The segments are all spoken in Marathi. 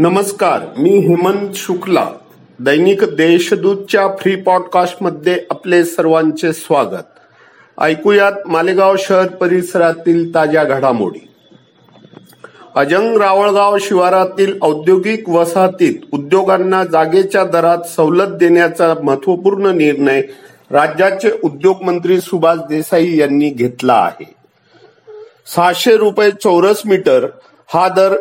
नमस्कार मी हेमंत शुक्ला. दैनिक देशदूतच्या फ्री पॉडकास्टमध्ये आपले सर्वांचे स्वागत. ऐकूयात मालेगाव शहर परिसरातील ताज्या घडामोडी. अजंग रावळगाव शिवारातील औद्योगिक वसाहतीत उद्योगांना जागेच्या दरात सवलत देण्याचा महत्त्वपूर्ण निर्णय राज्याचे उद्योग मंत्री सुभाष देसाई यांनी घेतला आहे. सहाशे रुपये चौरस मीटर हा दर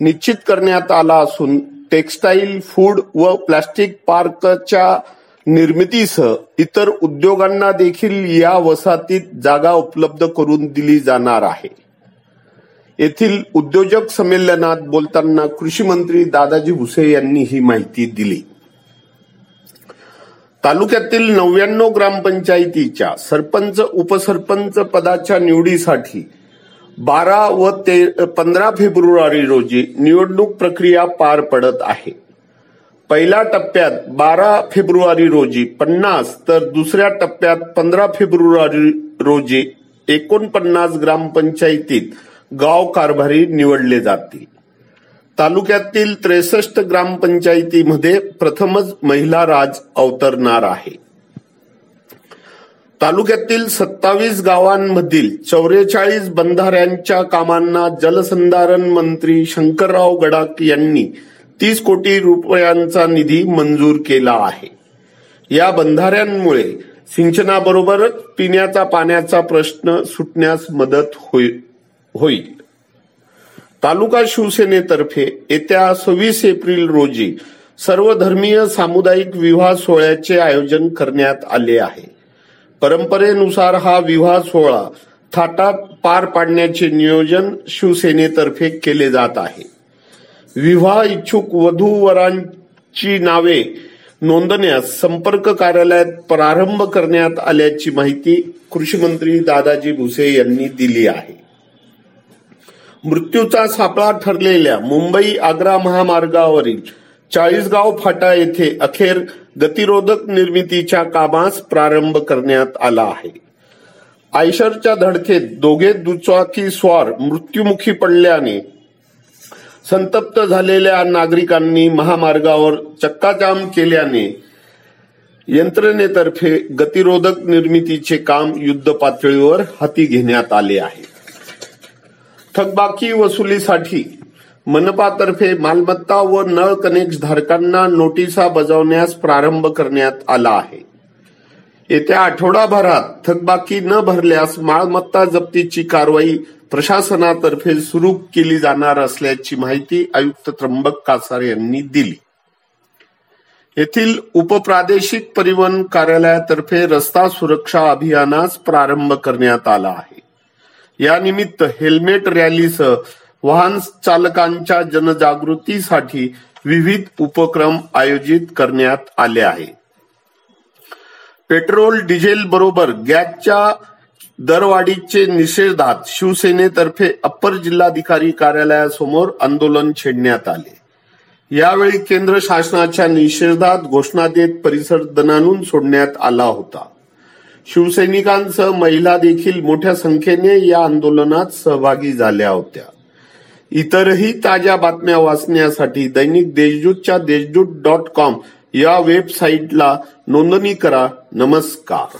निश्चित करण्यात आला असून टेक्स्टाईल फूड व प्लास्टिक पार्कच्या निर्मितीसह इतर उद्योगांना देखील या वसाहतीत जागा उपलब्ध करून दिली जाणार आहे. येथील उद्योजक संमेलनात बोलताना कृषी मंत्री दादाजी भुसे यांनी ही माहिती दिली. तालुक्यातील नव्याण्णव ग्रामपंचायतीच्या सरपंच उपसरपंच पदाच्या निवडीसाठी बारा व ते पंधरा फेब्रुवारी रोजी निवडणूक प्रक्रिया पार पडत आहे. पहिल्या टप्प्यात बारा फेब्रुवारी रोजी पन्नास तर दुसऱ्या टप्प्यात पंधरा फेब्रुवारी रोजी एकोणपन्नास ग्रामपंचायतीत गाव कारभारी निवडले जातील. तालुक्यातील त्रेसष्ट ग्रामपंचायतीमध्ये प्रथमच महिला राज अवतरणार आहे. तालुक्यातील सत्तावीस गावांमधील चौवेचाळीस बंधाऱ्यांच्या कामांना जलसंधारण मंत्री शंकरराव गडाख यांनी तीस कोटी रुपयांचा निधी मंजूर केला आहे. या बंधाऱ्यांमुळे सिंचनाबरोबरच पिण्याचा पाण्याचा प्रश्न सुटण्यास मदत होईल. तालुका शिवसेनेतर्फे येत्या सव्वीस एप्रिल रोजी सर्वधर्मीय सामुदायिक विवाह सोहळ्याचे आयोजन करण्यात आले आहे. परंपरेनुसार हा विवाह सोहळा थाटात पार पाडण्याचे नियोजन शिवसेनेतर्फे केले जात आहे. विवाह इच्छुक वधू वरांची नावे नोंदण्यास संपर्क कार्यालयात प्रारंभ करण्यात आल्याची माहिती कृषी मंत्री दादाजी भुसे यांनी दिली आहे. मृत्यूचा सापळा ठरलेल्या मुंबई आग्रा महामार्गावरील चाळीसगाव फाटा येथे अखेर गतिरोधक निर्मितीच्या कामास प्रारंभ करण्यात आला आहे. आयशरच्या धडकेत दोघे दुचाकी स्वार मृत्युमुखी पडल्याने संतप्त झालेल्या नागरिकांनी महामार्गावर चक्काजाम केल्याने यंत्रणेतर्फे गतिरोधक निर्मितीचे काम युद्ध पातळीवर हाती घेण्यात आले आहे. थकबाकी वसुलीसाठी मनपातर्फे मालमत्ता व नळ कनेक्ट धारकांना नोटिसा बजावण्यास प्रारंभ करण्यात आला आहे. येत्या आठवडाभरात थकबाकी न भरल्यास मालमत्ता जप्तीची कारवाई प्रशासनातर्फे सुरू केली जाणार असल्याची माहिती आयुक्त त्र्यंबक कासार यांनी दिली. येथील उपप्रादेशिक परिवहन कार्यालयातर्फे रस्ता सुरक्षा अभियानास प्रारंभ करण्यात आला आहे. यानिमित्त हेल्मेट रॅलीसह वाहन चालकांच्या जनजागृतीसाठी विविध उपक्रम आयोजित करण्यात आले आहे. पेट्रोल डिझेल बरोबर गॅसच्या दरवाढीचे निषेधात शिवसेनेतर्फे अप्पर जिल्हाधिकारी कार्यालयासमोर आंदोलन छेडण्यात आले. यावेळी केंद्र शासनाच्या निषेधात घोषणा देत परिसर दणानून सोडण्यात आला होता. शिवसैनिकांसह महिला देखील मोठ्या संख्येने या आंदोलनात सहभागी झाल्या होत्या. इतरही ताज्या बातम्या वाचण्यासाठी दैनिक देशदूतच्या देशदूत डॉट कॉम या वेबसाईटला नोंदणी करा. नमस्कार.